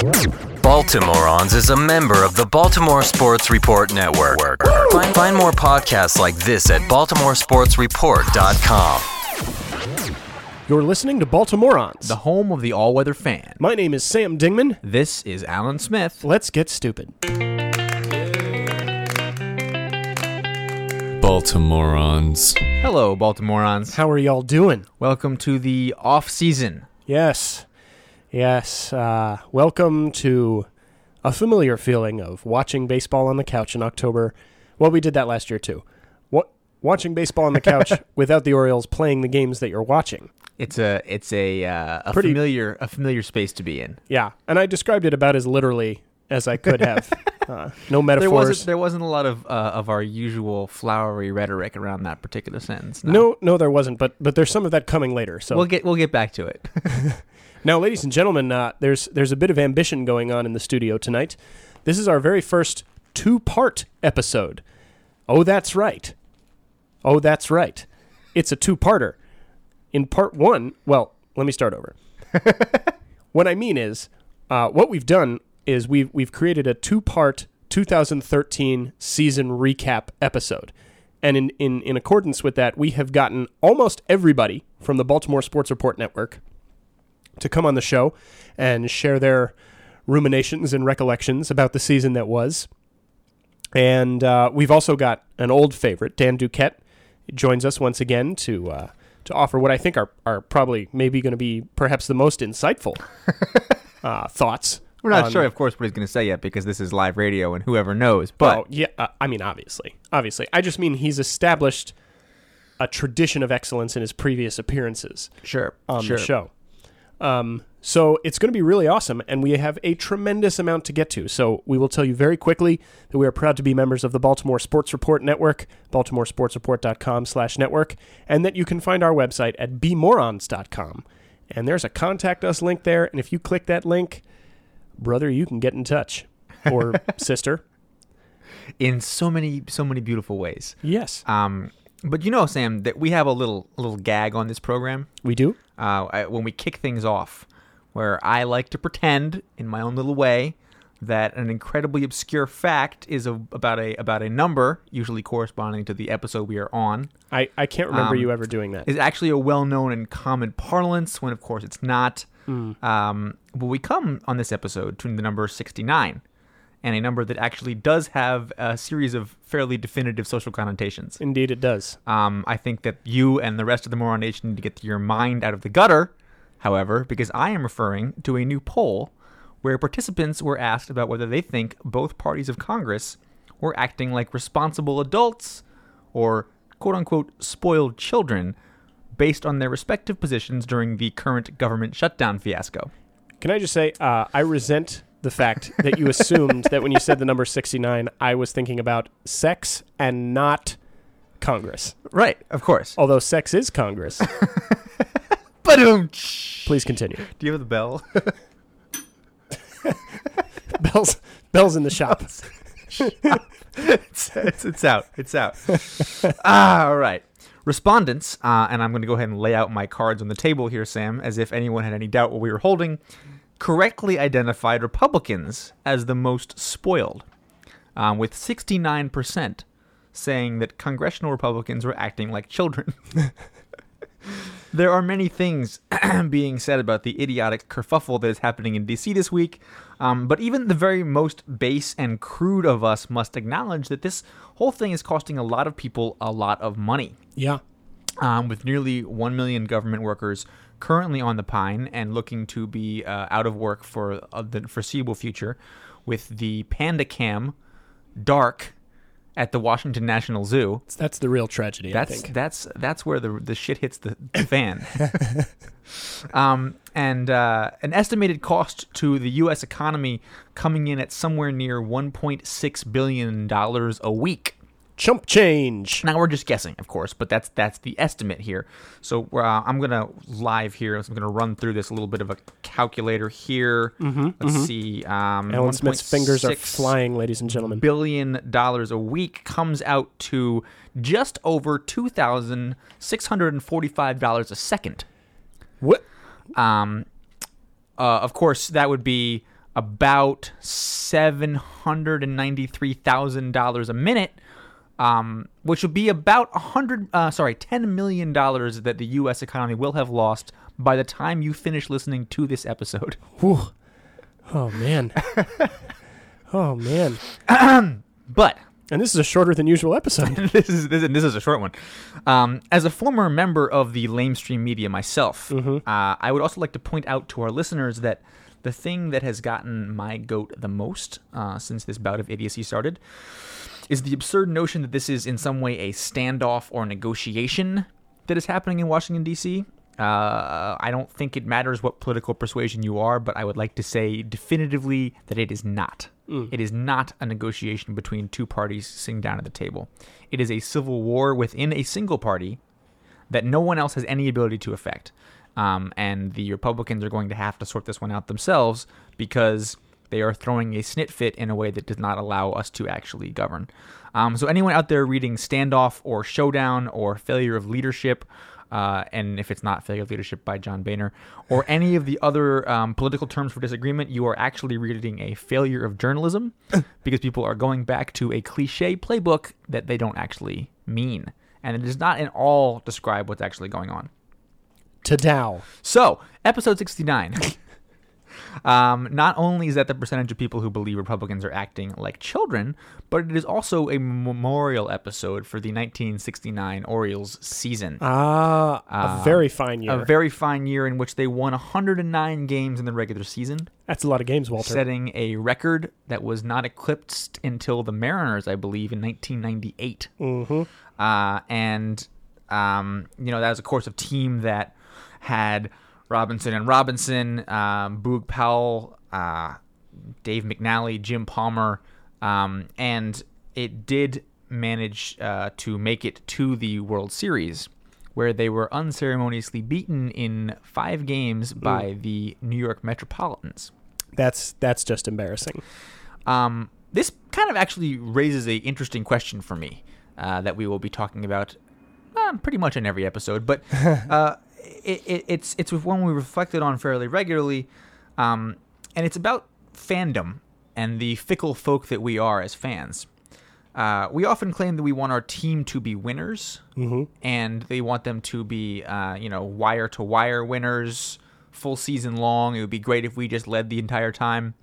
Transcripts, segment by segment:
Baltimorons is a member of the Baltimore Sports Report Network. Find, find more podcasts like this at baltimoresportsreport.com. You're listening to Baltimorons. the home of the all-weather fan. My name is Sam Dingman. This is Alan Smith. Let's get stupid. Baltimorons. Hello, Baltimorons. How are y'all doing? Welcome to the off season. Yes. Yes. Uh, welcome to a familiar feeling of watching baseball on the couch in October. Well, we did that last year too. What watching baseball on the couch without the Orioles playing the games that you're watching. It's a it's a uh, a Pretty- familiar a familiar space to be in. Yeah, and I described it about as literally as I could have. uh, no There metaphors. wasn't there wasn't a lot of uh, of our usual flowery rhetoric around that particular sentence. no, no, there wasn't. But but there's some of that coming later. So we'll get we'll get back to it. Now, ladies and gentlemen, uh, there's there's a bit of ambition going on in the studio tonight. This is our very first two-part episode. Oh, that's right. Oh, that's right. It's a two-parter. In part one, well, let me start over. what I mean is, uh, what we've done is we've we've created a two-part 2013 season recap episode. And in, in, in accordance with that, we have gotten almost everybody from the Baltimore Sports Report Network to come on the show and share their ruminations and recollections about the season that was. And uh, we've also got an old favorite, Dan Duquette, joins us once again to uh, to offer what I think are are probably maybe going to be perhaps the most insightful uh, thoughts. We're not on- sure, of course, what he's going to say yet because this is live radio and whoever knows. But oh, yeah, uh, I mean, obviously, obviously, I just mean he's established a tradition of excellence in his previous appearances. sure, on sure. the show. Um, so it's going to be really awesome, and we have a tremendous amount to get to. So we will tell you very quickly that we are proud to be members of the Baltimore Sports Report Network, baltimoresportsreport.com slash network, and that you can find our website at bmorons.com. And there's a contact us link there, and if you click that link, brother, you can get in touch. Or sister. In so many so many beautiful ways. Yes, Um, but you know, Sam, that we have a little little gag on this program. we do. uh, I, when we kick things off, where I like to pretend in my own little way that an incredibly obscure fact is a, about a about a number, usually corresponding to the episode we are on, I, I can't remember Um, you ever doing that. is actually a well-known and common parlance. When of course it's not. Um, but we come on this episode to the number sixty-nine, and a number that actually does have a series of fairly definitive social connotations. Indeed, it does. Um, I think that you and the rest of the Moron Nation need to get your mind out of the gutter, however, because I am referring to a new poll where participants were asked about whether they think both parties of Congress were acting like responsible adults or quote unquote spoiled children based on their respective positions during the current government shutdown fiasco. Can I just say, uh, I resent the fact that you assumed that when you said the number 69, I was thinking about sex and not Congress. Right, of course. Although sex is Congress. Ba-dum. Please continue. Do you have the bell? Bells, bells in the shop. it's, it's, it's out. It's out. ah, all right. Respondents, uh, and I'm going to go ahead and lay out my cards on the table here, Sam, as if anyone had any doubt what we were holding, correctly identified Republicans as the most spoiled, um, with 69% saying that congressional Republicans were acting like children. There are many things being said about the idiotic kerfuffle that is happening in DC this week, um, but even the very most base and crude of us must acknowledge that this whole thing is costing a lot of people a lot of money. Yeah. Um, with nearly 1 million government workers currently on the pine and looking to be uh, out of work for uh, the foreseeable future, with the Panda Cam dark at the Washington National Zoo. That's the real tragedy, I That's think. that's that's where the the shit hits the, the fan. um, and uh, an estimated cost to the U.S. economy coming in at somewhere near 1.6 billion dollars a week. Chump change. Now we're just guessing, of course, but that's that's the estimate here. So uh, I'm gonna live here. I'm gonna run through this a little bit of a calculator here. Let's see. Um, Mm-hmm, Alan Smith's fingers are flying, ladies and gentlemen. billion dollars a week comes out to just over two thousand six hundred and forty-five dollars a second. What? Um, uh, of course, that would be about seven hundred and ninety-three thousand dollars a minute, um, which would be about a hundred, uh, sorry, ten million dollars that the U.S. economy will have lost by the time you finish listening to this episode. Whew. Oh man. oh man. But And this is a shorter than usual episode. this is this is, this is a short one. Um, as a former member of the lamestream media myself, uh, I would also like to point out to our listeners that the thing that has gotten my goat the most uh, since this bout of idiocy started is the absurd notion that this is in some way a standoff or negotiation that is happening in Washington D.C. Uh, I don't think it matters what political persuasion you are, but I would like to say definitively that it is not. It is not a negotiation between two parties sitting down at the table. It is a civil war within a single party that no one else has any ability to affect. Um, and the Republicans are going to have to sort this one out themselves because they are throwing a snit fit in a way that does not allow us to actually govern. Um, so, anyone out there reading Standoff or Showdown or Failure of Leadership, uh, and if it's not Failure of Leadership by John Boehner, or any of the other um, political terms for disagreement, you are actually reading a failure of journalism because people are going back to a cliche playbook that they don't actually mean. And it does not at all describe what's actually going on. to Dow. So, episode 69. um, not only is that the percentage of people who believe Republicans are acting like children, but it is also a memorial episode for the 1969 Orioles season. Ah, a very fine year. A very fine year in which they won 109 games in the regular season, That's a lot of games, Walter. setting a record that was not eclipsed until the Mariners, I believe, in 1998. Mm-hmm. Uh, and um, you know that was a course of team that had Robinson and Robinson, um, Boog Powell, uh, Dave McNally, Jim Palmer, um, and it did manage uh, to make it to the World Series, where they were unceremoniously beaten in five games by the New York Metropolitans. That's that's just embarrassing. Um, this kind of actually raises a interesting question for me uh, that we will be talking about um, pretty much in every episode, but uh, it, it, it's it's one we reflected on fairly regularly, um, and it's about fandom and the fickle folk that we are as fans. Uh, we often claim that we want our team to be winners, and they want them to be, uh, you know, wire to wire winners, full season long. It would be great if we just led the entire time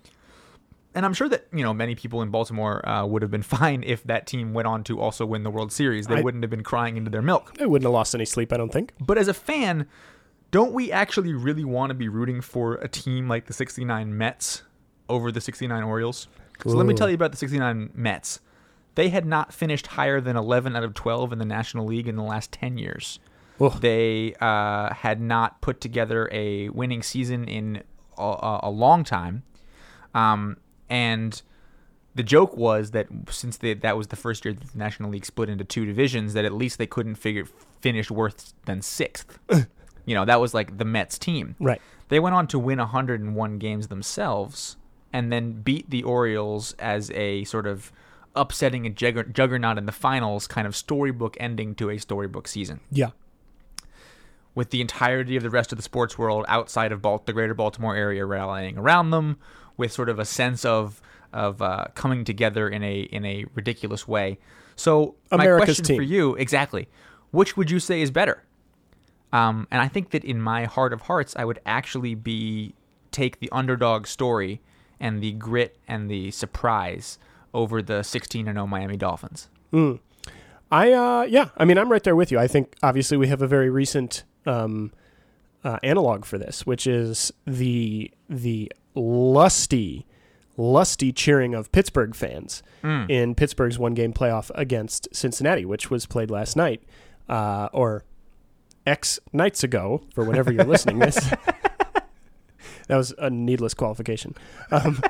and I'm sure that you know many people in Baltimore uh, would have been fine if that team went on to also win the World Series. They I- wouldn't have been crying into their milk. They wouldn't have lost any sleep, I don't think. But as a fan, don't we actually really want to be rooting for a team like the '69 Mets over the '69 Orioles? So let me tell you about the '69 Mets. They had not finished higher than 11 out of 12 in the National League in the last 10 years. They uh, had not put together a winning season in a, a, a long time. Um, and the joke was that since they, that was the first year that the National League split into two divisions, that at least they couldn't figure finish worse than sixth. you know, that was like the Mets team. right. They went on to win 101 games themselves and then beat the Orioles as a sort of upsetting a jugger- juggernaut in the finals, kind of storybook ending to a storybook season Yeah. with the entirety of the rest of the sports world outside of Bal- the greater Baltimore area rallying around them, with sort of a sense of of uh, coming together in a in a ridiculous way. So my question team. for you, exactly, which would you say is better? Um, and I think that in my heart of hearts, I would actually be take the underdog story and the grit and the surprise over the 16 and 0 Miami Dolphins. I uh yeah, I mean I'm right there with you. I think obviously we have a very recent um uh, analog for this, which is the the lusty lusty cheering of Pittsburgh fans in Pittsburgh's one game playoff against Cincinnati, which was played last night uh, or X nights ago for whenever you're listening this. that was a needless qualification. Um,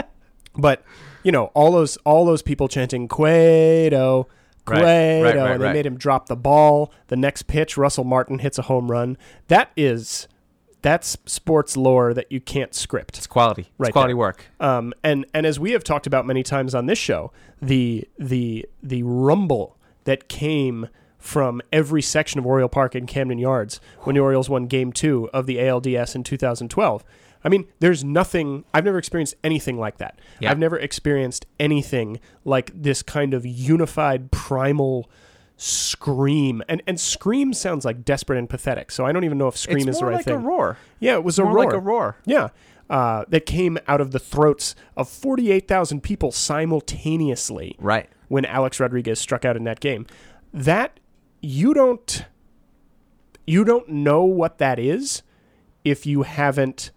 but you know, all those all those people chanting Cueto, Right, Cueto, right, right, and they right. made him drop the ball. The next pitch, Russell Martin hits a home run. That is that's sports lore that you can't script. It's quality. Right It's quality there. work. Um, and and as we have talked about many times on this show, the the the rumble that came from every section of Oriole Park and Camden Yards when the Orioles won Game Two of the ALDS in 2012. I mean, there's nothing. I've never experienced anything like that. Yeah. I've never experienced anything like this kind of unified primal scream. And and scream sounds like desperate and pathetic. So I don't even know if scream it's is the right like thing. a roar. Yeah, it was a roar. more roar. like a roar. Yeah. Uh, that came out of the throats of 48,000 people simultaneously Right. when Alex Rodriguez struck out in that game. That you don't you don't know what that is if you haven't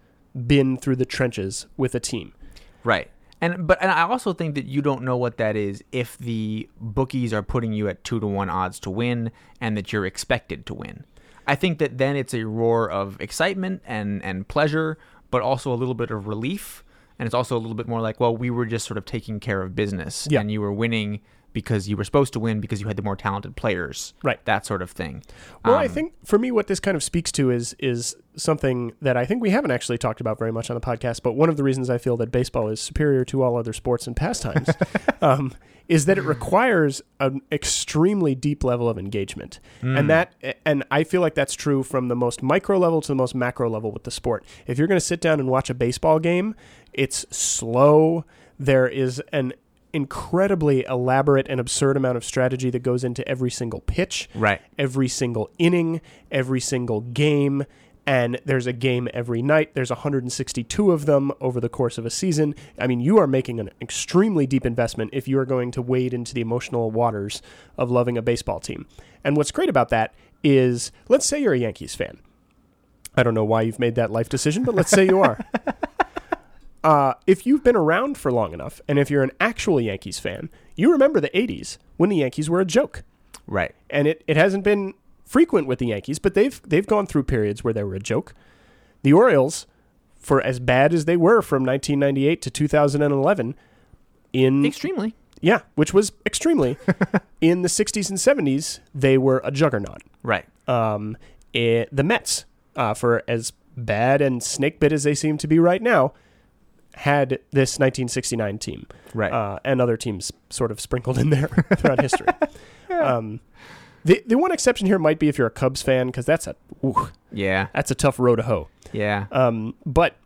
been through the trenches with a team. Right. And but and I also think that you don't know what that is if the bookies are putting you at two to one odds to win and that you're expected to win. I think that then it's a roar of excitement and and pleasure, but also a little bit of relief. And it's also a little bit more like, well, we were just sort of taking care of business, Yeah. and you were winning because you were supposed to win because you had the more talented players, Right. That sort of thing. Well, I Um, think for me, what this kind of speaks to is is something that I think we haven't actually talked about very much on the podcast. But one of the reasons I feel that baseball is superior to all other sports and pastimes um, is that it requires an extremely deep level of engagement, and that and I feel like that's true from the most micro level to the most macro level with the sport. If you're going to sit down and watch a baseball game, it's slow. There is an incredibly elaborate and absurd amount of strategy that goes into every single pitch Right. every single inning, every single game, and there's a game every night. There's 162 of them over the course of a season. I mean, you are making an extremely deep investment if you are going to wade into the emotional waters of loving a baseball team. And what's great about that is, let's say you're a Yankees fan. I don't know why you've made that life decision, but let's say you are. Uh, if you've been around for long enough, and if you're an actual Yankees fan, you remember the 80s when the Yankees were a joke Right. and it, it hasn't been frequent with the Yankees, but they've they've gone through periods where they were a joke. The Orioles, for as bad as they were from 1998 to 2011, in Extremely. yeah, which was extremely in the 60s and 70s, they were a juggernaut. Right. Um, eh, the Mets, uh, for as bad and snake bit as they seem to be right now, had this 1969 team Right. uh, and other teams sort of sprinkled in there throughout history. Um, the the one exception here might be if you're a Cubs fan because that's a ooh, yeah. that's a tough row to hoe. Yeah. Um, but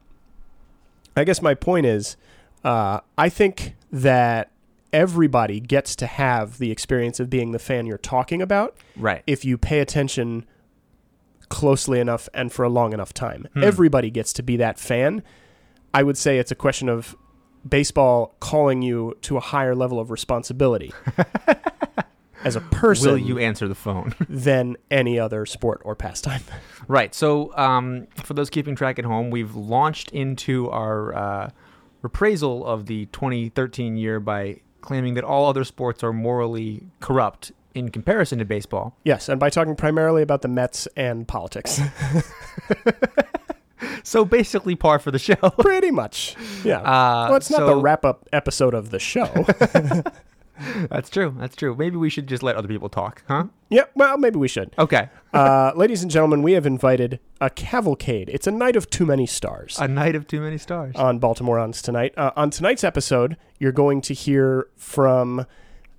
I guess my point is, uh, I think that everybody gets to have the experience of being the fan you're talking about right. if you pay attention closely enough and for a long enough time. Hmm. Everybody gets to be that fan. I would say it's a question of baseball calling you to a higher level of responsibility as a person Will you answer the phone? than any other sport or pastime. Right. So, um, for those keeping track at home, we've launched into our uh, reprisal of the 2013 year by claiming that all other sports are morally corrupt in comparison to baseball. yes, and by talking primarily about the Mets and politics. So basically, par for the show. Pretty much. Yeah. Uh, well, it's not the wrap up episode of the show. That's true. That's true. Maybe we should just let other people talk, huh? yeah, well, maybe we should. Okay. Uh, ladies and gentlemen, we have invited a cavalcade. It's a night of too many stars. A night of too many stars. on Baltimorons tonight. Uh, on tonight's episode, you're going to hear from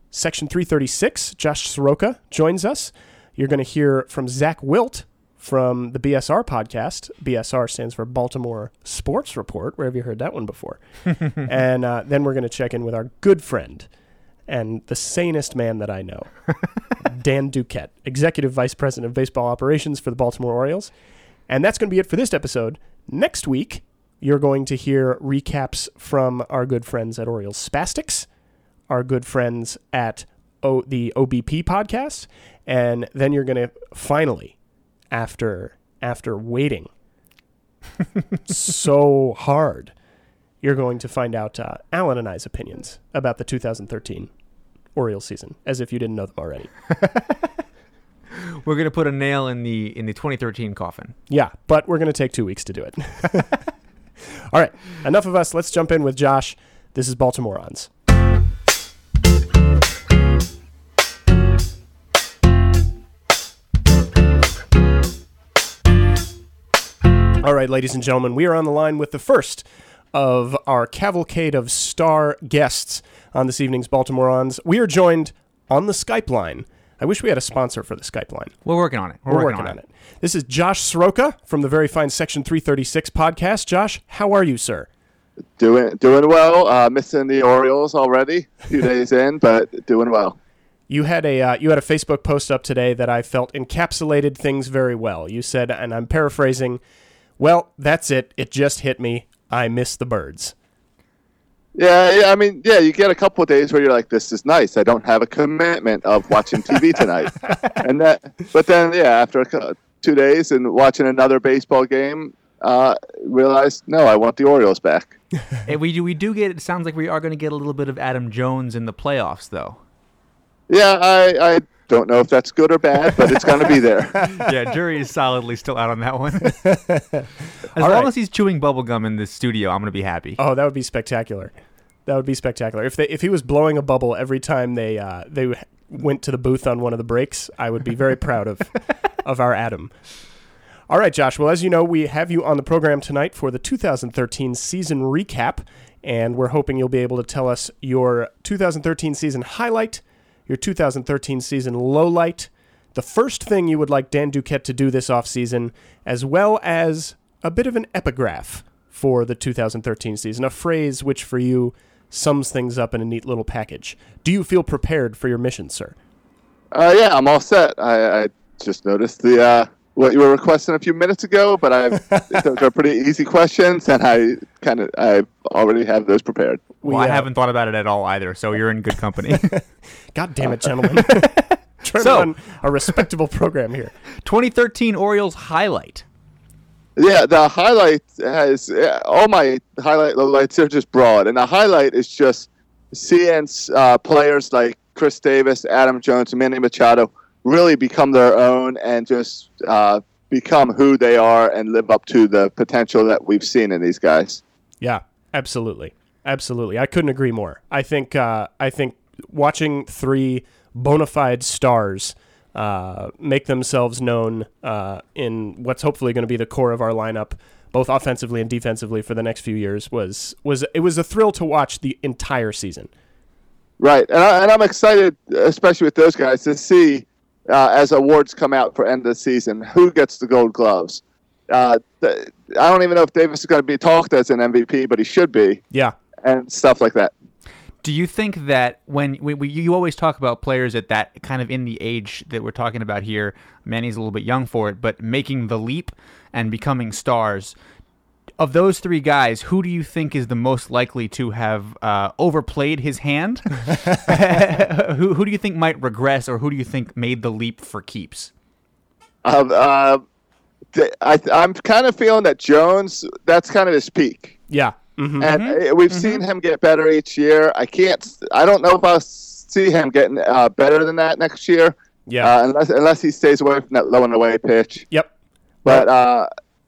Section 336. Josh Soroka joins us. You're going to hear from Zach Wilt from the BSR podcast. BSR stands for Baltimore Sports Report. Where have you heard that one before? and uh, then we're going to check in with our good friend and the sanest man that I know, Dan Duquette, Executive Vice President of Baseball Operations for the Baltimore Orioles. And that's going to be it for this episode. Next week, you're going to hear recaps from our good friends at Orioles Spastics, our good friends at o- the OBP podcast, and then you're going to finally, after after waiting so hard, you're going to find out uh, Alan and I's opinions about the 2013 Orioles season, as if you didn't know them already. We're gonna put a nail in the in the 2013 coffin. Yeah, but we're going to take two weeks to do it. All right, enough of us. Let's jump in with Josh. This is Baltimorons. All right, ladies and gentlemen, we are on the line with the first of our cavalcade of star guests on this evening's Baltimorons. We are joined on the Skype line I wish we had a sponsor for the Skype line. We're working on it. We're, We're working on it. This is Josh Soroka from the very fine Section 336 podcast. Josh, how are you, sir? Doing doing well. Uh, missing the Orioles already, a few days in, but doing well. You had a uh, you had a Facebook post up today that I felt encapsulated things very well. You said, and I'm paraphrasing, "Well, that's it. It just hit me. I miss the birds." Yeah, yeah. I mean, yeah. You get a couple of days where you're like, "This is nice. I don't have a commitment of watching TV tonight," and that. But then, yeah, after a, two days and watching another baseball game, uh, realized no, I want the Orioles back. Hey, we do we do get it sounds like we are going to get a little bit of Adam Jones in the playoffs though. Yeah, I, I don't know if that's good or bad, but it's going to be there. yeah, jury is solidly still out on that one. as long right. as he's chewing bubblegum in the studio, I'm going to be happy. Oh, that would be spectacular. That would be spectacular. If they if he was blowing a bubble every time they uh, they went to the booth on one of the breaks, I would be very proud of of our Adam. All right, Josh. Well, as you know, we have you on the program tonight for the 2013 season recap, and we're hoping you'll be able to tell us your 2013 season highlight, your 2013 season low light, the first thing you would like Dan Duquette to do this offseason, as well as a bit of an epigraph for the 2013 season, a phrase which for you sums things up in a neat little package. Do you feel prepared for your mission, sir? Uh, yeah, I'm all set. I, I just noticed the uh, what you were requesting a few minutes ago, but I've those are pretty easy questions, and I kind of I already have those prepared. We, well, I uh, haven't thought about it at all either, so you're in good company. God damn it, gentlemen. Trying So- to run a respectable program here. 2013 Orioles highlight. Yeah, the highlight has yeah, all my highlight lights are just broad, and the highlight is just seeing uh, players like Chris Davis, Adam Jones, and Manny Machado really become their own and just uh, become who they are and live up to the potential that we've seen in these guys. Yeah, absolutely, absolutely. I couldn't agree more. I think uh, I think watching three bona fide stars uh, make themselves known uh, in what's hopefully going to be the core of our lineup, both offensively and defensively for the next few years, was was it was a thrill to watch the entire season. Right, and, I, and I'm excited, especially with those guys, to see uh, as awards come out for end of the season who gets the Gold Gloves. Uh, th- I don't even know if Davis is going to be talked as an MVP, but he should be, Yeah, and stuff like that. Do you think that when we, we, you always talk about players at that kind of in the age that we're talking about here, Manny's a little bit young for it, but making the leap and becoming stars. Of those three guys, who do you think is the most likely to have uh, overplayed his hand? who, who do you think might regress, or who do you think made the leap for keeps? Um, uh, th- I, I'm kind of feeling that Jones, that's kind of his peak. yeah. hmm And uh, we've seen him get better each year. I can't, I don't know if I'll see him getting uh, better than that next year. Yeah. Uh, unless, unless he stays away from that low and away pitch. Yep. But uh,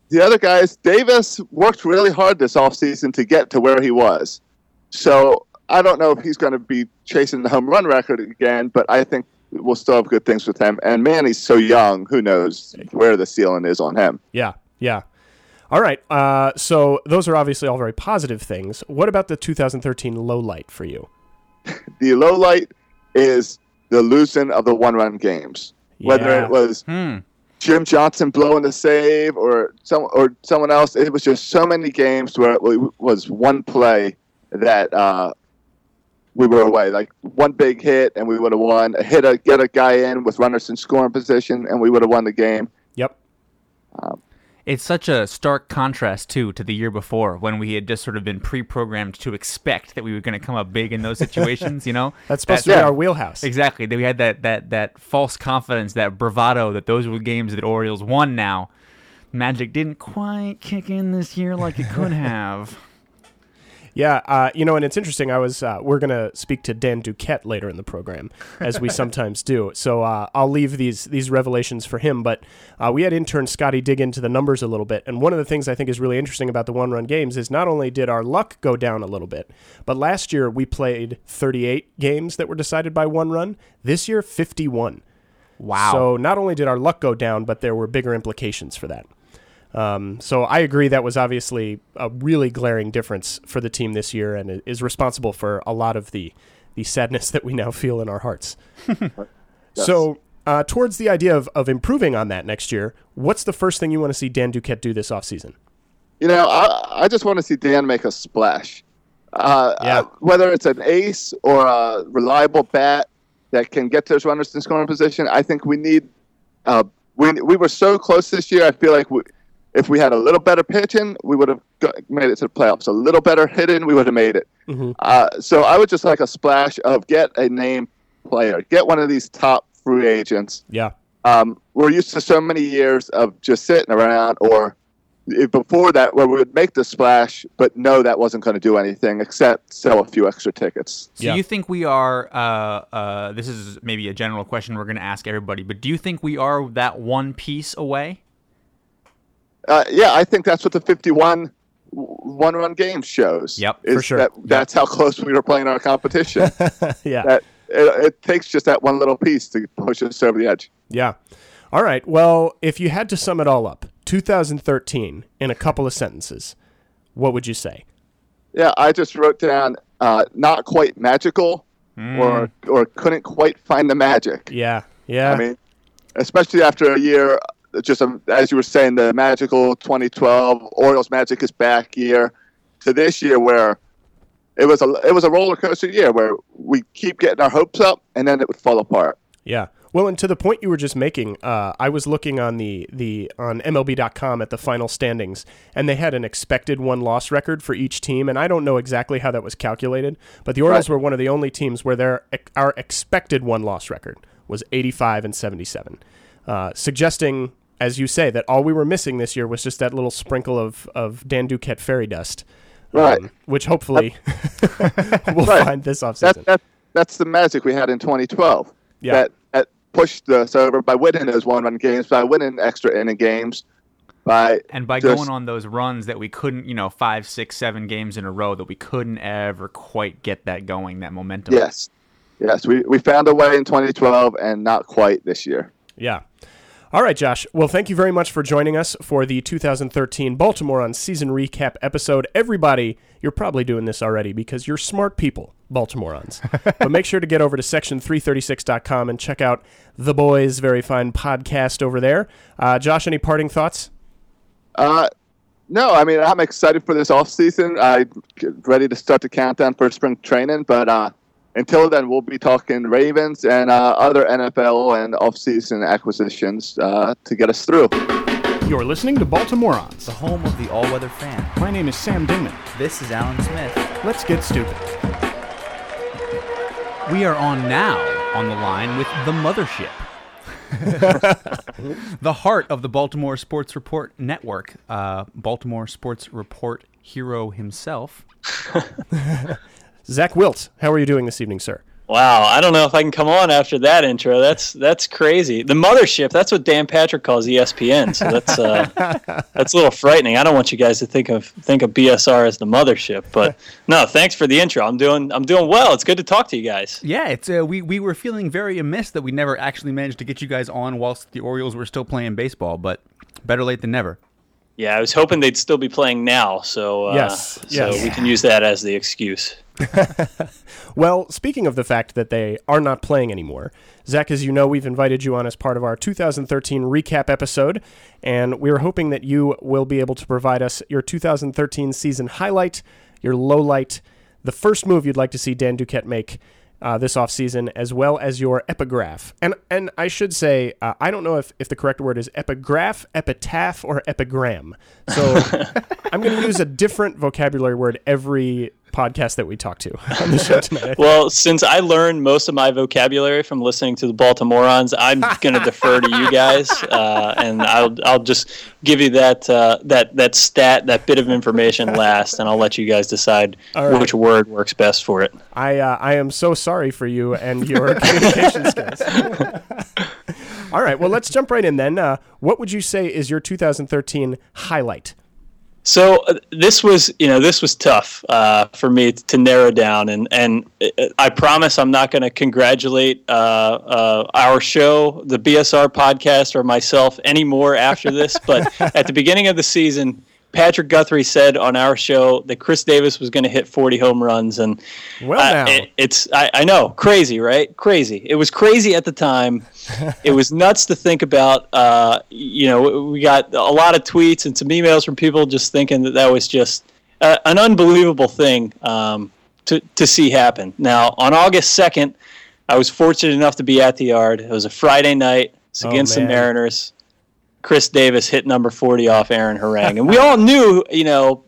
the other guys, Davis worked really hard this offseason to get to where he was. So I don't know if he's going to be chasing the home run record again, but I think we'll still have good things with him. And man, he's so young, who knows where the ceiling is on him. Yeah, yeah. All right. Uh, so those are obviously all very positive things. What about the 2013 low light for you? The low light is the losing of the one run games. Whether it was Hmm. Jim Johnson blowing the save or some or someone else. It was just so many games where it was one play that uh, we were away. Like one big hit and we would have won. A hit, a get a guy in with runners in scoring position, and we would have won the game. Yep. It's such a stark contrast too to the year before when we had just sort of been pre-programmed to expect that we were going to come up big in those situations. You know, That's supposed That- to be yeah. our wheelhouse. Exactly. That we had that that that false confidence, that bravado that those were games that Orioles won now. Magic didn't quite kick in this year like it could have. Yeah, uh, you know, and it's interesting. I was uh, we're gonna speak to Dan Duquette later in the program, as we sometimes do. So uh, I'll leave these these revelations for him. But uh, we had intern Scotty dig into the numbers a little bit, and one of the things I think is really interesting about the one run games is not only did our luck go down a little bit, but last year we played 38 games that were decided by one run. This year, 51. Wow. So not only did our luck go down, but there were bigger implications for that. Um, so I agree that was obviously a really glaring difference for the team this year, and is responsible for a lot of the the sadness that we now feel in our hearts. Yeah, So, uh, towards the idea of, of improving on that next year, what's the first thing you want to see Dan Duquette do this offseason? You know, I, I just want to see Dan make a splash. Uh, Yeah. uh, whether it's an ace or a reliable bat that can get those runners in scoring position, I think we need. Uh, we we were so close this year. I feel like we, if we had a little better pitching, we would have made it to the playoffs. A little better hitting, we would have made it. Uh, so I would just like a splash of get a name player, get one of these top free agents Yeah. um, we're used to so many years of just sitting around, or before that, where we would make the splash, but no, that wasn't going to do anything except sell a few extra tickets. So Yeah. you think we are? Uh, uh, this is maybe a general question we're going to ask everybody, but do you think we are that one piece away? Uh, yeah, I think that's what the 51 one run game shows. Yep, is for sure. That, that's how close we were playing our competition. Yeah. that it, it takes just that one little piece to push us over the edge. Yeah. All right. Well, if you had to sum it all up, 2013 in a couple of sentences, what would you say? Yeah, I just wrote down uh, not quite magical, or or couldn't quite find the magic. Yeah. Yeah. I mean, especially after a year, just um, as you were saying, the magical 2012 Orioles magic is back year to this year where it was a it was a roller coaster year where we keep getting our hopes up and then it would fall apart. Yeah. Well, and to the point you were just making, uh, I was looking on the the on MLB.com at the final standings, and they had an expected one loss record for each team, and I don't know exactly how that was calculated, but the Orioles Right. were one of the only teams where their our expected one loss record was 85 and 77, uh, suggesting, as you say, that all we were missing this year was just that little sprinkle of of Dan Duquette fairy dust, um, Right. which hopefully we'll Right. find this That, offseason. that that's the magic we had in 2012. Yeah. That that pushed us over by winning those one run games, by winning extra inning games, by And by just- going on those runs that we couldn't, you know, five, six, seven games in a row, that we couldn't ever quite get that going, that momentum. yes, yes, we we found a way in 2012 and not quite this year. Yeah. All right, Josh. Well, thank you very much for joining us for the 2013 Baltimorons season recap episode. Everybody, you're probably doing this already because you're smart people, Baltimorons. but make sure to get over to section336.com and check out the boys' very fine podcast over there. Uh, Josh, any parting thoughts? Uh, no, I mean I'm excited for this off season. I'm ready to start the countdown for spring training, but uh, until then, we'll be talking Ravens and uh, other NFL and offseason acquisitions uh, to get us through. You're listening to Baltimorons. the home of the all-weather fan. My name is Sam Dingman. This is Alan Smith. Let's get stupid. We are on now on the line with the mothership. the heart of the Baltimore Sports Report network. Uh, Baltimore Sports Report hero himself. Zach Wilt, how are you doing this evening, sir? Wow, I don't know if I can come on after that intro. That's that's crazy. The mothership. That's what Dan Patrick calls ESPN. So that's uh, that's a little frightening. I don't want you guys to think of think of BSR as the mothership. But no, thanks for the intro. I'm doing I'm doing well. It's good to talk to you guys. Yeah, it's uh, we we were feeling very amiss that we never actually managed to get you guys on whilst the Orioles were still playing baseball, but better late than never. Yeah, I was hoping they'd still be playing now. So uh, Yes, so yes. we can use that as the excuse. Well, speaking of the fact that they are not playing anymore, Zach, as you know, we've invited you on as part of our 2013 recap episode, and we're hoping that you will be able to provide us your 2013 season highlight, your low light, the first move you'd like to see Dan Duquette make uh, this offseason, as well as your epigraph. And and I should say, uh, I don't know if, if the correct word is epigraph, epitaph, or epigram. So I'm going to use a different vocabulary word every podcast that we talk to on the show tonight. Well, since I learned most of my vocabulary from listening to the Baltimorons, I'm going to defer to you guys, uh, and I'll I'll just give you that uh, that that stat, that bit of information last, and I'll let you guys decide right. which word works best for it. I uh, I am so sorry for you and your communication skills. All right, well, let's jump right in then. Uh, what would you say is your 2013 highlight? So uh, this was, you know, this was tough uh, for me to narrow down, and and uh, I promise I'm not going to congratulate uh, uh, our show, the BSR podcast, or myself anymore after this. But at the beginning of the season, Patrick Guthrie said on our show that Chris Davis was going to hit 40 home runs, and Well, uh, now. it- it's I, I know crazy, right? Crazy. It was crazy at the time. it was nuts to think about. Uh, you know, we got a lot of tweets and some emails from people just thinking that that was just uh, an unbelievable thing um, to to see happen. Now, on August 2nd, I was fortunate enough to be at the yard. It was a Friday night. It's Oh, against the. Mariners. Chris Davis hit number 40 off Aaron Harang. And we all knew, you know,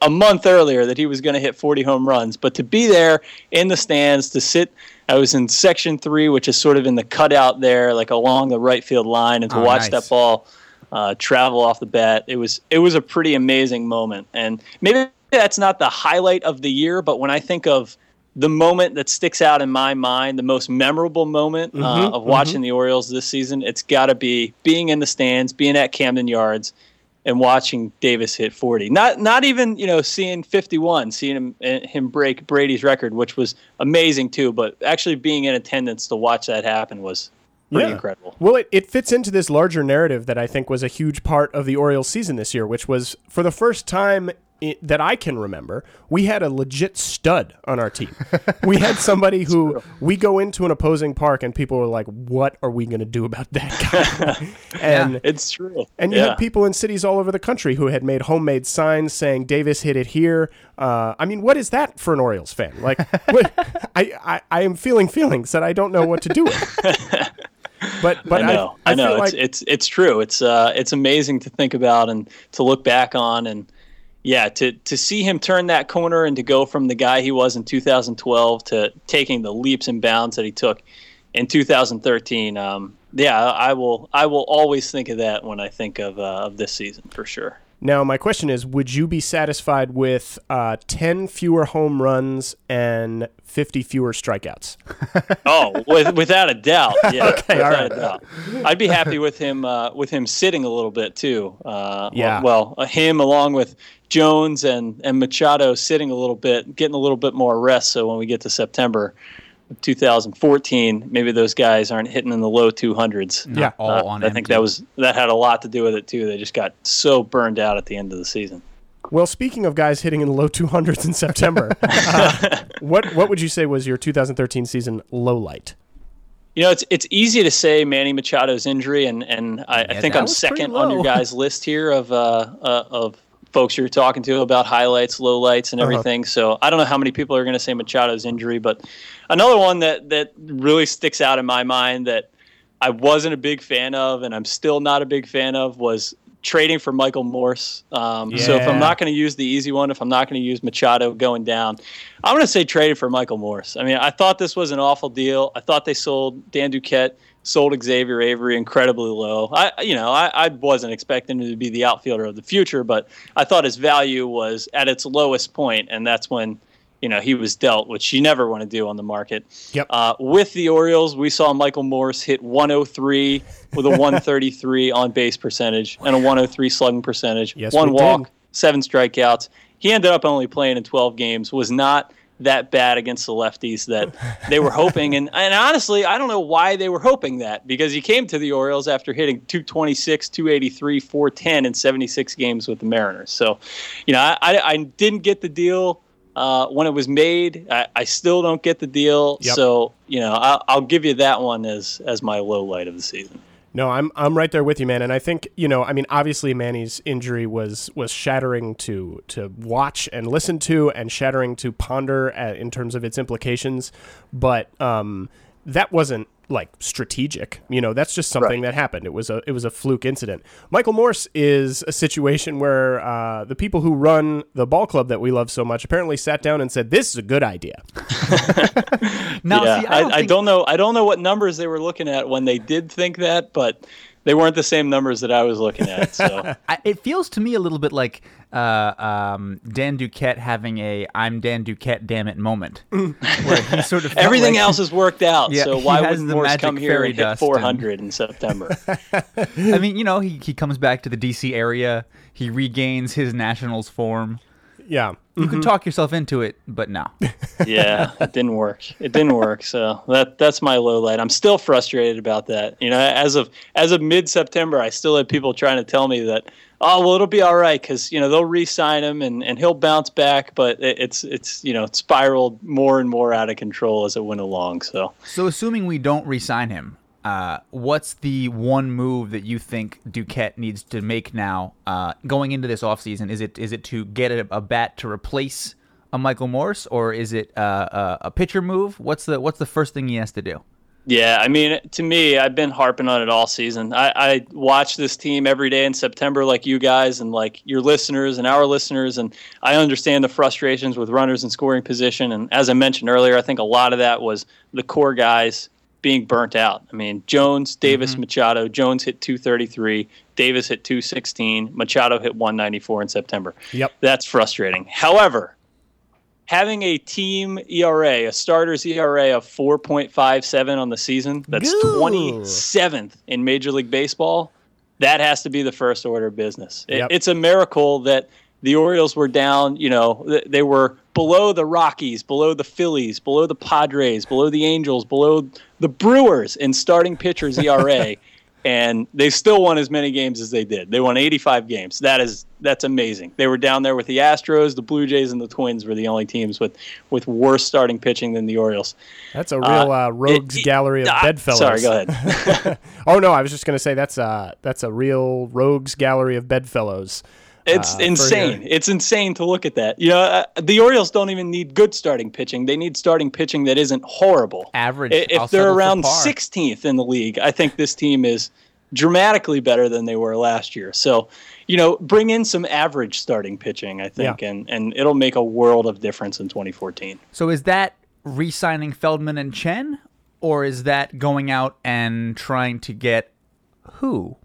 a month earlier that he was going to hit 40 home runs. But to be there in the stands, to sit, I was in section three, which is sort of in the cutout there, like along the right field line, and to Oh, watch nice. that ball uh, travel off the bat, it was it was a pretty amazing moment. And maybe that's not the highlight of the year, but when I think of the moment that sticks out in my mind, the most memorable moment uh, of watching the Orioles this season, it's got to be being in the stands, being at Camden Yards, and watching Davis hit 40. Not not even you know seeing 51, seeing him eh, him break Brady's record, which was amazing too. But actually being in attendance to watch that happen was pretty Yeah. incredible. Well, it, it fits into this larger narrative that I think was a huge part of the Orioles season this year, which was for the first time i that I can remember, we had a legit stud on our team. we had somebody who we go into an opposing park and people were like, "What are we going to do about that guy?" and It's true. and you yeah. had people in cities all over the country who had made homemade signs saying Davis hit it here. Uh, I mean, what is that for an Orioles fan? Like, what, I, I I am feeling feelings that I don't know what to do with. But but I know, I, I, know. It's like it's it's true. It's uh, it's amazing to think about and to look back on, and yeah, to to see him turn that corner and to go from the guy he was in 2012 to taking the leaps and bounds that he took in 2013. Um, yeah, I will I will always think of that when I think of uh, of this season for sure. Now, my question is would you be satisfied with uh, 10 fewer home runs and 50 fewer strikeouts? Oh, with, without a doubt. Yeah, Okay, without all right. a doubt. I'd be happy with him uh, with him sitting a little bit too. Uh, Yeah. Well, uh, him along with Jones and and Machado sitting a little bit, getting a little bit more rest. So when we get to September. Of 2014, maybe those guys aren't hitting in the low 200s. Not Yeah. all Uh, on I think empty. that was that had a lot to do with it too. They just got so burned out at the end of the season. Well, speaking of guys hitting in the low 200s in September, uh, what what would you say was your 2013 season low light? You know, it's it's easy to say Manny Machado's injury, and and I, I think I'm second on your guys' list here of uh, uh of folks you're talking to about highlights, low lights, and Uh-huh. everything. So I don't know how many people are going to say Machado's injury, but another one that that really sticks out in my mind that I wasn't a big fan of, and I'm still not a big fan of, was trading for Michael Morse. Um, So if I'm not going to use the easy one, if I'm not going to use Machado going down, I'm going to say traded for Michael Morse. I mean, I thought this was an awful deal. I thought they sold Dan Duquette, sold Xavier Avery incredibly low. I, you know, I, I wasn't expecting him to be the outfielder of the future, but I thought his value was at its lowest point, and that's when. You know, he was dealt, which you never want to do on the market. Yep. Uh, with the Orioles, we saw Michael Morse hit 103 with a 133 on base percentage and a 103 slugging percentage. Yes, One walk, did. seven strikeouts. He ended up only playing in 12 games. Was not that bad against the lefties that they were hoping. And and honestly, I don't know why they were hoping that because he came to the Orioles after hitting 226, 283, 410 in 76 games with the Mariners. So, you know, I, I, I didn't get the deal uh, when it was made. I, I still don't get the deal. Yep. So, you know, I'll, I'll give you that one as as my low light of the season. No, I'm I'm right there with you, man. And I think you know, I mean, obviously Manny's injury was was shattering to to watch and listen to, and shattering to ponder at, in terms of its implications. But um, that wasn't like strategic. You know, that's just something that happened. It was a it was a fluke incident. Michael Morse is a situation where uh, the people who run the ball club that we love so much apparently sat down and said, "This is a good idea." Now, yeah, see, I, I don't, I think- don't know. I don't know what numbers they were looking at when they did think that, but they weren't the same numbers that I was looking at. So it feels to me a little bit like uh, um, Dan Duquette having a "I'm Dan Duquette, damn it" moment, where he sort of everything like- else has worked out. Yeah, so why has wouldn't the Morse come here and hit dust and- 400 in September? I mean, you know, he he comes back to the DC area, he regains his Nationals form. Yeah. You can mm-hmm. talk yourself into it, but no. yeah, it didn't work. It didn't work. So that that's my low light. I'm still frustrated about that. You know, as of as of mid September, I still had people trying to tell me that oh well, it'll be all right because you know they'll re-sign him and, and he'll bounce back. But it, it's it's you know it spiraled more and more out of control as it went along. So So assuming we don't re-sign him, uh, what's the one move that you think Duquette needs to make now uh, going into this offseason? Is it is it to get a, a bat to replace a Michael Morse, or is it uh, a, a pitcher move? What's the what's the first thing he has to do? Yeah, I mean, to me, I've been harping on it all season. I, I watch this team every day in September, like you guys and like your listeners and our listeners, and I understand the frustrations with runners in scoring position. And as I mentioned earlier, I think a lot of that was the core guys being burnt out. I mean, Jones, Davis, mm-hmm. Machado. Jones hit 233, Davis hit 216, Machado hit 194 in September. Yep. That's frustrating. However, having a team ERA, a starter's ERA of 4.57 on the season, that's Goo. 27th in Major League Baseball, that has to be the first order of business. It- It's a miracle that the Orioles were down, you know, th- they were below the Rockies, below the Phillies, below the Padres, below the Angels, below the Brewers in starting pitchers ERA. and they still won as many games as they did. They won 85 games. That is that's amazing. They were down there with the Astros, the Blue Jays, and the Twins were the only teams with with worse starting pitching than the Orioles. That's a real uh, Uh, rogues it- gallery of bedfellows. Sorry, go ahead. oh no, I was just going to say that's uh that's a real rogues gallery of bedfellows. It's uh, insane. It's insane to look at that. You know, uh, the Orioles don't even need good starting pitching. They need starting pitching that isn't horrible. Average. If I'll they're around 16th in the league, I think this team is dramatically better than they were last year. So, you know, bring in some average starting pitching, I think, Yeah. and, and it'll make a world of difference in 2014. So is that re-signing Feldman and Chen, or is that going out and trying to get who?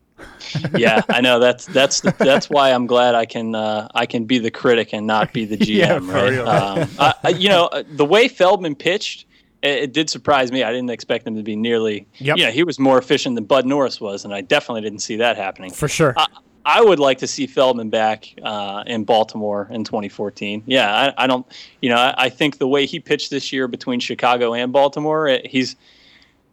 Yeah, I know that's that's the, that's why I'm glad I can uh, I can be the critic and not be the GM. Yeah, right? Um, I, you know, uh, the way Feldman pitched, it, it did surprise me. I didn't expect him to be nearly. Yep. You know, he was more efficient than Bud Norris was, and I definitely didn't see that happening. For sure. I, I would like to see Feldman back uh, in Baltimore in 2014. Yeah, I, I don't, you know, I, I think the way he pitched this year between Chicago and Baltimore, it, he's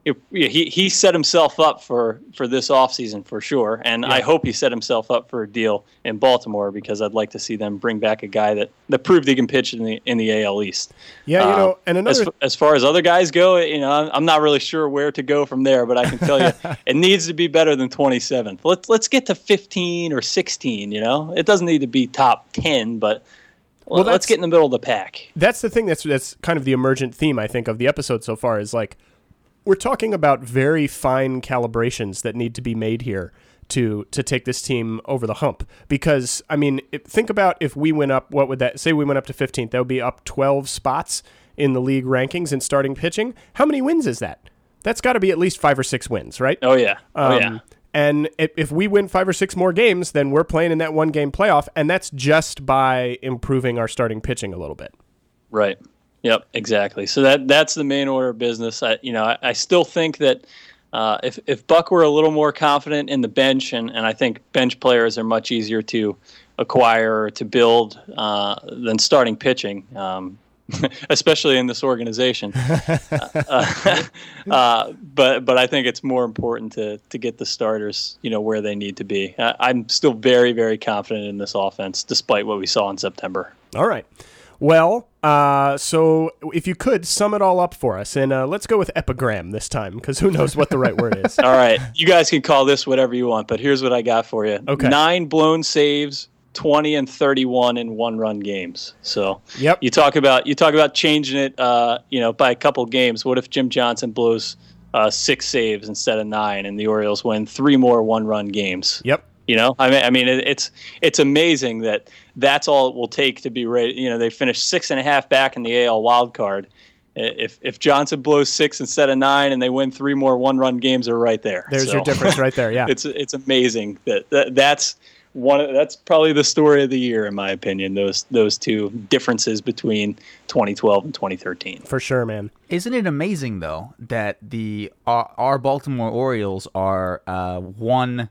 it, he he set himself up for for this offseason for sure, and I hope he set himself up for a deal in Baltimore because I'd like to see them bring back a guy that, that proved he can pitch in the in the AL East. yeah, you Um, know, and as, another as far as other guys go, you know, I'm- I'm not really sure where to go from there, but I can tell you it needs to be better than 27th. Let's let's get to 15 or 16. You know, it doesn't need to be top 10, but Well, let's get in the middle of the pack. that's the thing that's that's kind of the emergent theme I think of the episode so far is like we're talking about very fine calibrations that need to be made here to to take this team over the hump because I mean it, think about if we went up what would that say we went up to 15th that would be up 12 spots in the league rankings in starting pitching how many wins is that that's got to be at least 5 or 6 wins right Oh yeah, oh um, yeah. And if, if we win five or six more games, then we're playing in that one game playoff, and that's just by improving our starting pitching a little bit. Right. Yep. Exactly. So that that's the main order of business. I you know I, I still think that uh, if if Buck were a little more confident in the bench, and, and I think bench players are much easier to acquire or to build uh, than starting pitching. Um, especially in this organization, uh, uh, but but I think it's more important to to get the starters, you know, where they need to be. I, I'm still very very confident in this offense, despite what we saw in September. All right. Well, uh, so if you could sum it all up for us, and uh, let's go with epigram this time, because who knows what the right word is. All right, you guys can call this whatever you want, but here's what I got for you. Okay. Nine blown saves, 20 and 31 in one-run games. So Yep. you talk about you talk about changing it, uh, you know, by a couple games. What if Jim Johnson blows uh, six saves instead of nine, and the Orioles win three more one-run games? Yep. You know, I mean, I mean, it's it's amazing that that's all it will take to be ready. You know, they finished six and a half back in the AL wild card. If if Johnson blows six instead of nine and they win three more one run games, are right there. There's your difference right there. Yeah. it's it's amazing that, that that's one. of- That's probably the story of the year, in my opinion. Those those two differences between 2012 and 2013. for sure, man. Isn't it amazing though that the our, our Baltimore Orioles are uh, one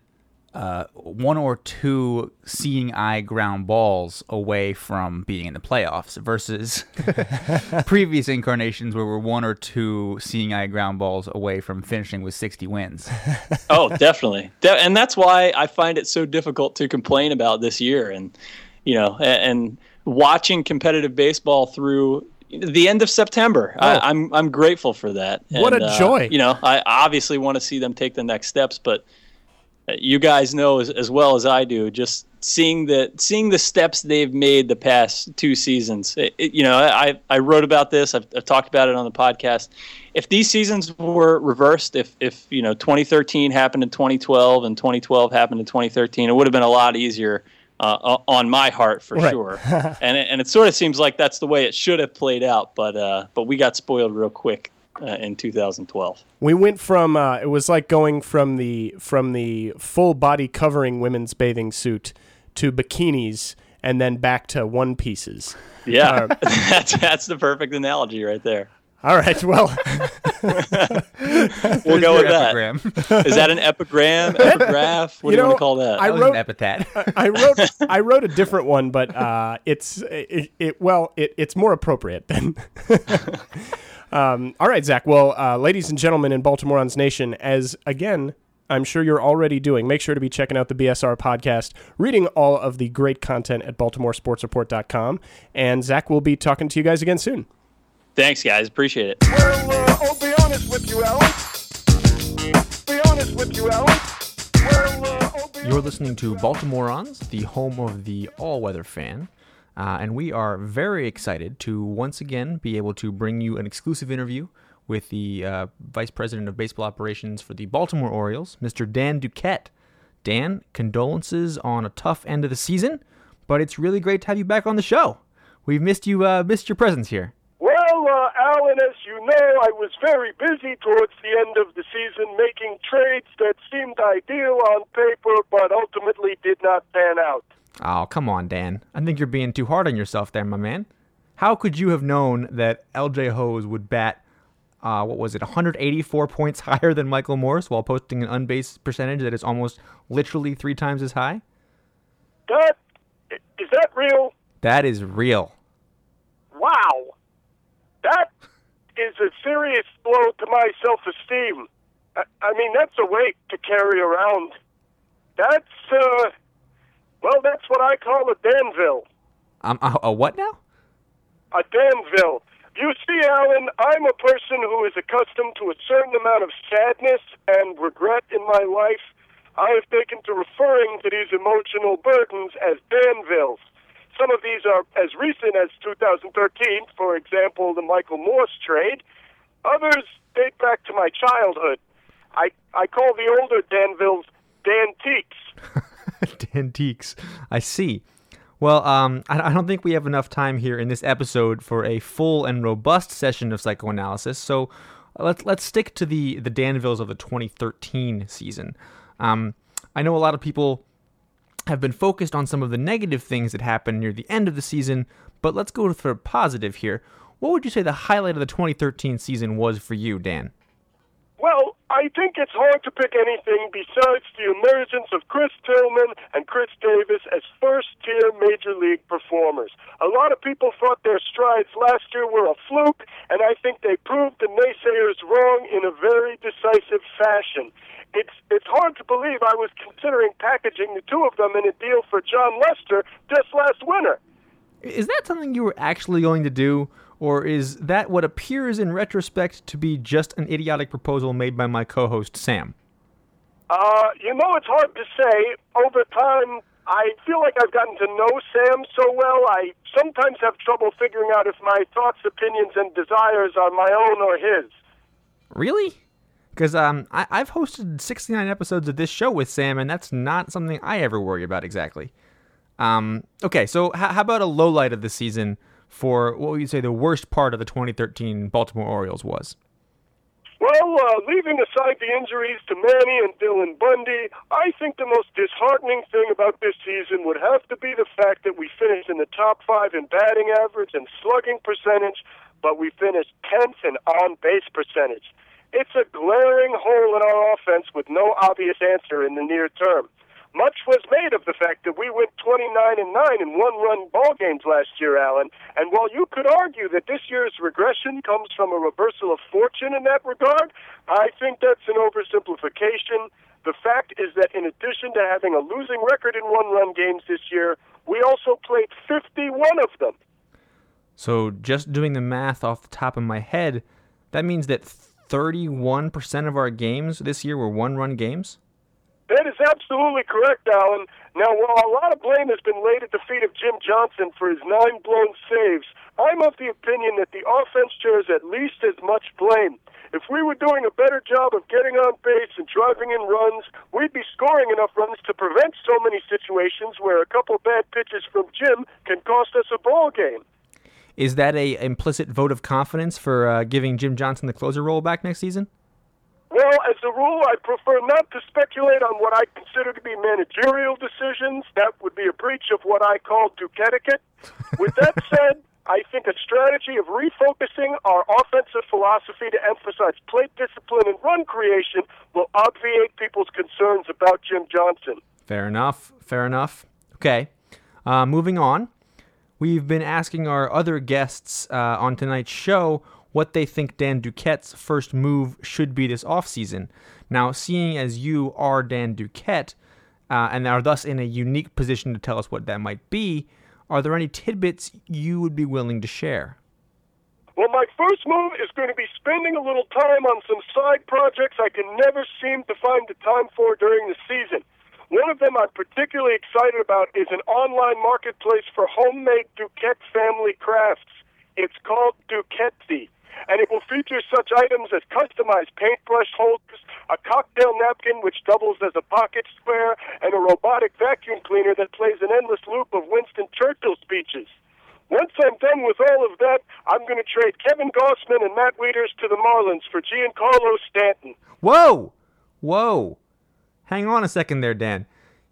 uh, one or two seeing eye ground balls away from being in the playoffs versus previous incarnations where we're one or two seeing eye ground balls away from finishing with 60 wins. oh, definitely. De- and that's why I find it so difficult to complain about this year. And, you know, and, and watching competitive baseball through the end of September. Oh. I, I'm I'm grateful for that. What And, a uh, joy. you know, I obviously want to see them take the next steps, but uh, you guys know as, as well as I do, just seeing the seeing the steps they've made the past two seasons. It, it- you know, I I wrote about this. I've, I've talked about it on the podcast. If these seasons were reversed, if if you know 2013 happened in 2012 and 2012 happened in 2013, it would have been a lot easier. Uh, on my heart for Right. sure, and it, and it sort of seems like that's the way it should have played out, but uh, but we got spoiled real quick uh, in 2012. We went from uh, it was like going from the from the full body covering women's bathing suit to bikinis and then back to one pieces. Yeah, that's that's the perfect analogy right there. All right, well, We'll go with that. Epigram. Is that an epigram, epigraph? What You do you know, want to call that? I That was wrote- an epithet. I wrote I wrote a different one, but uh, it's it, it well it, it's more appropriate than. Um, all right, Zach. Well, uh, ladies and gentlemen in Baltimorons Nation, as again. I'm sure you're already doing. Make sure to be checking out the BSR podcast, reading all of the great content at BaltimoreSportsReport.com. And Zach will be talking to you guys again soon. Thanks, guys. Appreciate it. Well, uh, I'll be honest with you, Alan. Be honest with you, Alan. Well, uh, I'll be You're listening to Baltimorons, the home of the all weather fan. Uh, and we are very excited to once again be able to bring you an exclusive interview with the uh, Vice President of Baseball Operations for the Baltimore Orioles, Mr. Dan Duquette. Dan, condolences on a tough end of the season, but it's really great to have you back on the show. We've missed you, uh, missed your presence here. Well, uh, Alan, as you know, I was very busy towards the end of the season making trades that seemed ideal on paper, but ultimately did not pan out. Oh, come on, Dan. I think you're being too hard on yourself there, my man. How could you have known that LJ Hoes would bat, uh, what was it, 184 points higher than Michael Morse while posting an on base percentage that is almost literally three times as high? That is that real? That is real. Wow, that is a serious blow to my self-esteem. I, I mean, that's a weight to carry around. That's uh, well, that's what I call a Danville. Um, a, a what now? a Danville. You see, Alan, I'm a person who is accustomed to a certain amount of sadness and regret in my life. I have taken to referring to these emotional burdens as Danvilles. Some of these are as recent as 2013, for example, the Michael Morse trade. Others date back to my childhood. I, I call the older Danvilles Dantiques. Antiques. I see. Well, um, I, I don't think we have enough time here in this episode for a full and robust session of psychoanalysis. So let's let's stick to the the Danvilles of the 2013 season. Um, I know a lot of people have been focused on some of the negative things that happened near the end of the season, but let's go for positive here. What would you say the highlight of the 2013 season was for you, Dan? Well, I think it's hard to pick anything besides the emergence of Chris Tillman and Chris Davis as first tier major league performers. A lot of people thought their strides last year were a fluke, and I think they proved the naysayers wrong in a very decisive fashion. It's it's hard to believe I was considering packaging the two of them in a deal for Jon Lester just last winter. Is that something you were actually going to do, or is that what appears in retrospect to be just an idiotic proposal made by my co host, Sam? Uh, you know, it's hard to say. Over time, I feel like I've gotten to know Sam so well, I sometimes have trouble figuring out if my thoughts, opinions, and desires are my own or his. Really? Because um, I- I've hosted 69 episodes of this show with Sam, and that's not something I ever worry about exactly. Um, okay, so h- how about a low light of the season for what would you say the worst part of the 2013 Baltimore Orioles was? Well, uh, leaving aside the injuries to Manny and Dylan Bundy, I think the most disheartening thing about this season would have to be the fact that we finished in the top five in batting average and slugging percentage, but we finished 10th in on base percentage. It's a glaring hole in our offense with no obvious answer in the near term. Much was made of the fact that we went 29 and 9 in one-run ball games last year, Alan. And while you could argue that this year's regression comes from a reversal of fortune in that regard, I think that's an oversimplification. The fact is that in addition to having a losing record in one-run games this year, we also played 51 of them. So just doing the math off the top of my head, that means that 31% of our games this year were one-run games? That is absolutely correct, Alan. Now, while a lot of blame has been laid at the feet of Jim Johnson for his nine blown saves, I'm of the opinion that the offense shares at least as much blame. If we were doing a better job of getting on base and driving in runs, we'd be scoring enough runs to prevent so many situations where a couple bad pitches from Jim can cost us a ball game. Is that a implicit vote of confidence for uh, giving Jim Johnson the closer role back next season? Well, as a rule, I prefer not to speculate on what I consider to be managerial decisions. That would be a breach of what I call duketiquette. With that said, I think a strategy of refocusing our offensive philosophy to emphasize plate discipline and run creation will obviate people's concerns about Jim Johnson. Fair enough. Fair enough. Okay. Uh, moving on. We've been asking our other guests uh, on tonight's show what they think Dan Duquette's first move should be this offseason. Now, seeing as you are Dan Duquette uh, and are thus in a unique position to tell us what that might be, are there any tidbits you would be willing to share? Well, my first move is going to be spending a little time on some side projects I can never seem to find the time for during the season. One of them I'm particularly excited about is an online marketplace for homemade Duquette family crafts. It's called Duquette and it will feature such items as customized paintbrush holders, a cocktail napkin which doubles as a pocket square, and a robotic vacuum cleaner that plays an endless loop of Winston Churchill speeches. Once I'm done with all of that, I'm going to trade Kevin Gausman and Matt Wieters to the Marlins for Giancarlo Stanton. Whoa! Whoa! Hang on a second there, Dan.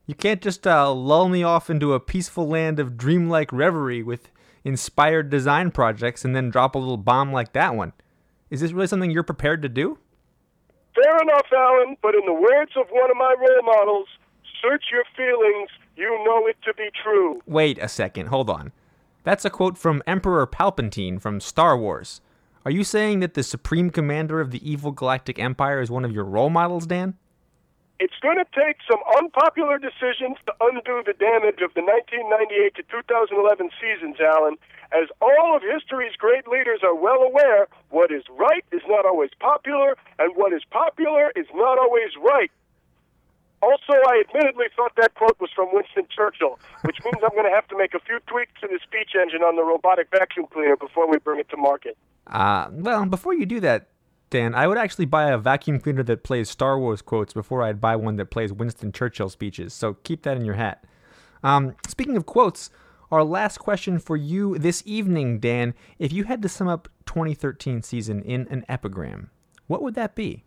You can't just uh, lull me off into a peaceful land of dreamlike reverie with inspired design projects and then drop a little bomb like that one. Is this really something you're prepared to do? Fair enough, Alan, but in the words of one of my role models, search your feelings, you know it to be true. Wait a second, hold on. That's a quote from Emperor Palpatine from Star Wars. Are you saying that the Supreme Commander of the evil Galactic Empire is one of your role models, Dan? It's going to take some unpopular decisions to undo the damage of the 1998 to 2011 seasons, Alan. As all of history's great leaders are well aware, what is right is not always popular, and what is popular is not always right. Also, I admittedly thought that quote was from Winston Churchill, which means I'm going to have to make a few tweaks to the speech engine on the robotic vacuum cleaner before we bring it to market. Uh, well, before you do that, Dan, I would actually buy a vacuum cleaner that plays Star Wars quotes before I'd buy one that plays Winston Churchill speeches. So keep that in your hat. Um, speaking of quotes, our last question for you this evening, Dan, if you had to sum up 2013 season in an epigram, what would that be?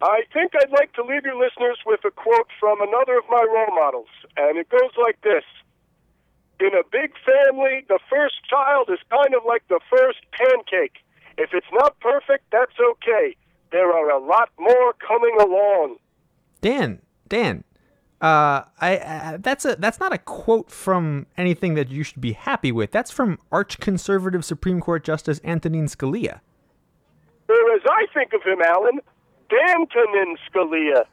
I think I'd like to leave your listeners with a quote from another of my role models, and it goes like this. In a big family, the first child is kind of like the first pancake. If it's not perfect, that's okay. There are a lot more coming along. Dan, Dan, uh, I, I that's a that's not a quote from anything that you should be happy with. That's from arch conservative Supreme Court Justice Antonin Scalia. Or as I think of him, Alan, Dantonin Scalia.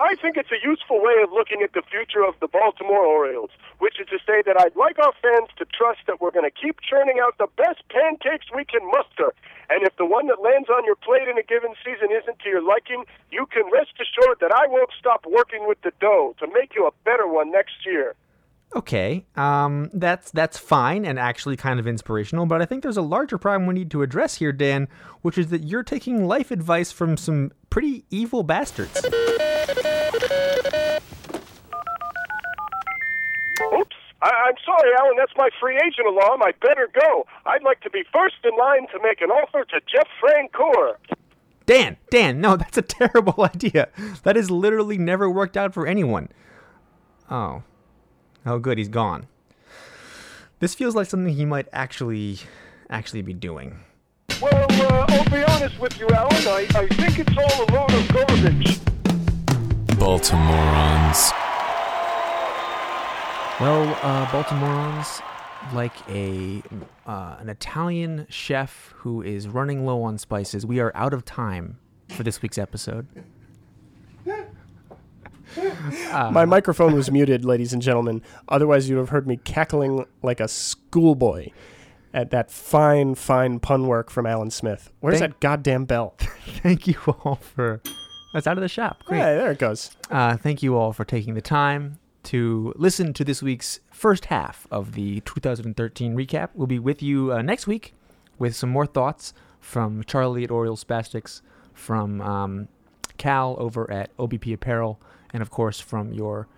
I think it's a useful way of looking at the future of the Baltimore Orioles, which is to say that I'd like our fans to trust that we're going to keep churning out the best pancakes we can muster. And if the one that lands on your plate in a given season isn't to your liking, you can rest assured that I won't stop working with the dough to make you a better one next year. Okay, um, that's that's fine and actually kind of inspirational, but I think there's a larger problem we need to address here, Dan, which is that you're taking life advice from some pretty evil bastards. Oops. I- I'm sorry, Alan. That's my free agent alarm. I better go. I'd like to be first in line to make an offer to Jeff Francoeur. Dan, Dan, no, that's a terrible idea. That has literally never worked out for anyone. Oh. Oh, good, he's gone. This feels like something he might actually, actually be doing. Well, uh, I'll be honest with you, Alan. I, I think it's all a load of garbage. Baltimorons. Well, uh, Baltimorons, like a uh, an Italian chef who is running low on spices, we are out of time for this week's episode. My microphone was muted, ladies and gentlemen. Otherwise, you'd have heard me cackling like a schoolboy at that fine, fine pun work from Alan Smith. Where's Thank- that goddamn bell? Thank you all for. That's out of the shop. Great. Hey, there it goes. Uh, thank you all for taking the time to listen to this week's first half of the 2013 recap. We'll be with you uh, next week with some more thoughts from Charlie at Oriole Spastics, from um, Cal over at OBP Apparel, and of course from your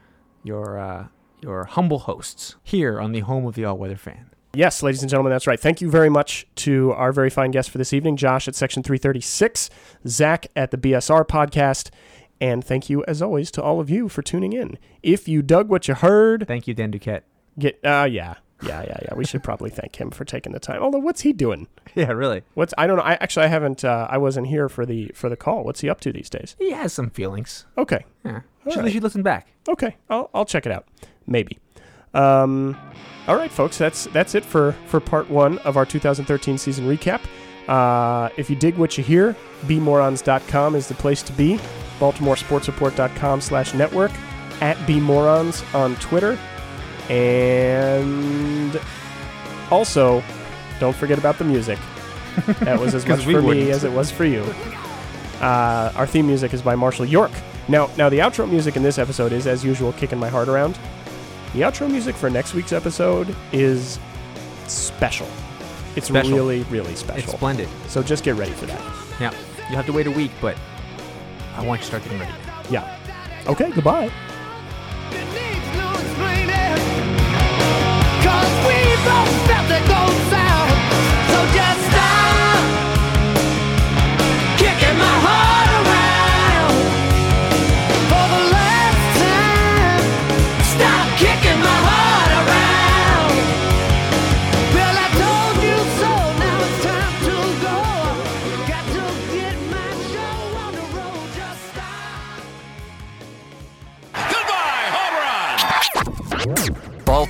your uh, your humble hosts here on the home of the All Weather Fan. Yes, ladies and gentlemen, that's right. Thank you very much to our very fine guest for this evening, Josh at Section 336, Zach at the BSR podcast, and thank you, as always, to all of you for tuning in. If you dug what you heard, Thank you, Dan Duquette. get uh yeah. Yeah, yeah, yeah. We should probably thank him for taking the time. Although what's he doing? Yeah, really. What's I don't know. I actually I haven't uh, I wasn't here for the for the call. What's he up to these days? He has some feelings. Okay. Yeah. All Should, right. you should listen back. Okay, I'll, I'll check it out. Maybe. Um, all right, folks, that's that's it for for part one of our 2013 season recap. Uh, if you dig what you hear, bmorons.com is the place to be. BaltimoreSportsReport.com slash network at bmorons on Twitter, and also don't forget about the music. That was as much for me wouldn't. as it was for you. Uh, our theme music is by Marshall York. Now, now the outro music in this episode is, as usual, kicking my heart around. The outro music for next week's episode is special. It's Special. really, really special. It's splendid. so just get ready for that. Yeah. You'll have to wait a week, but I want you to start getting ready. Yeah. Okay. Goodbye.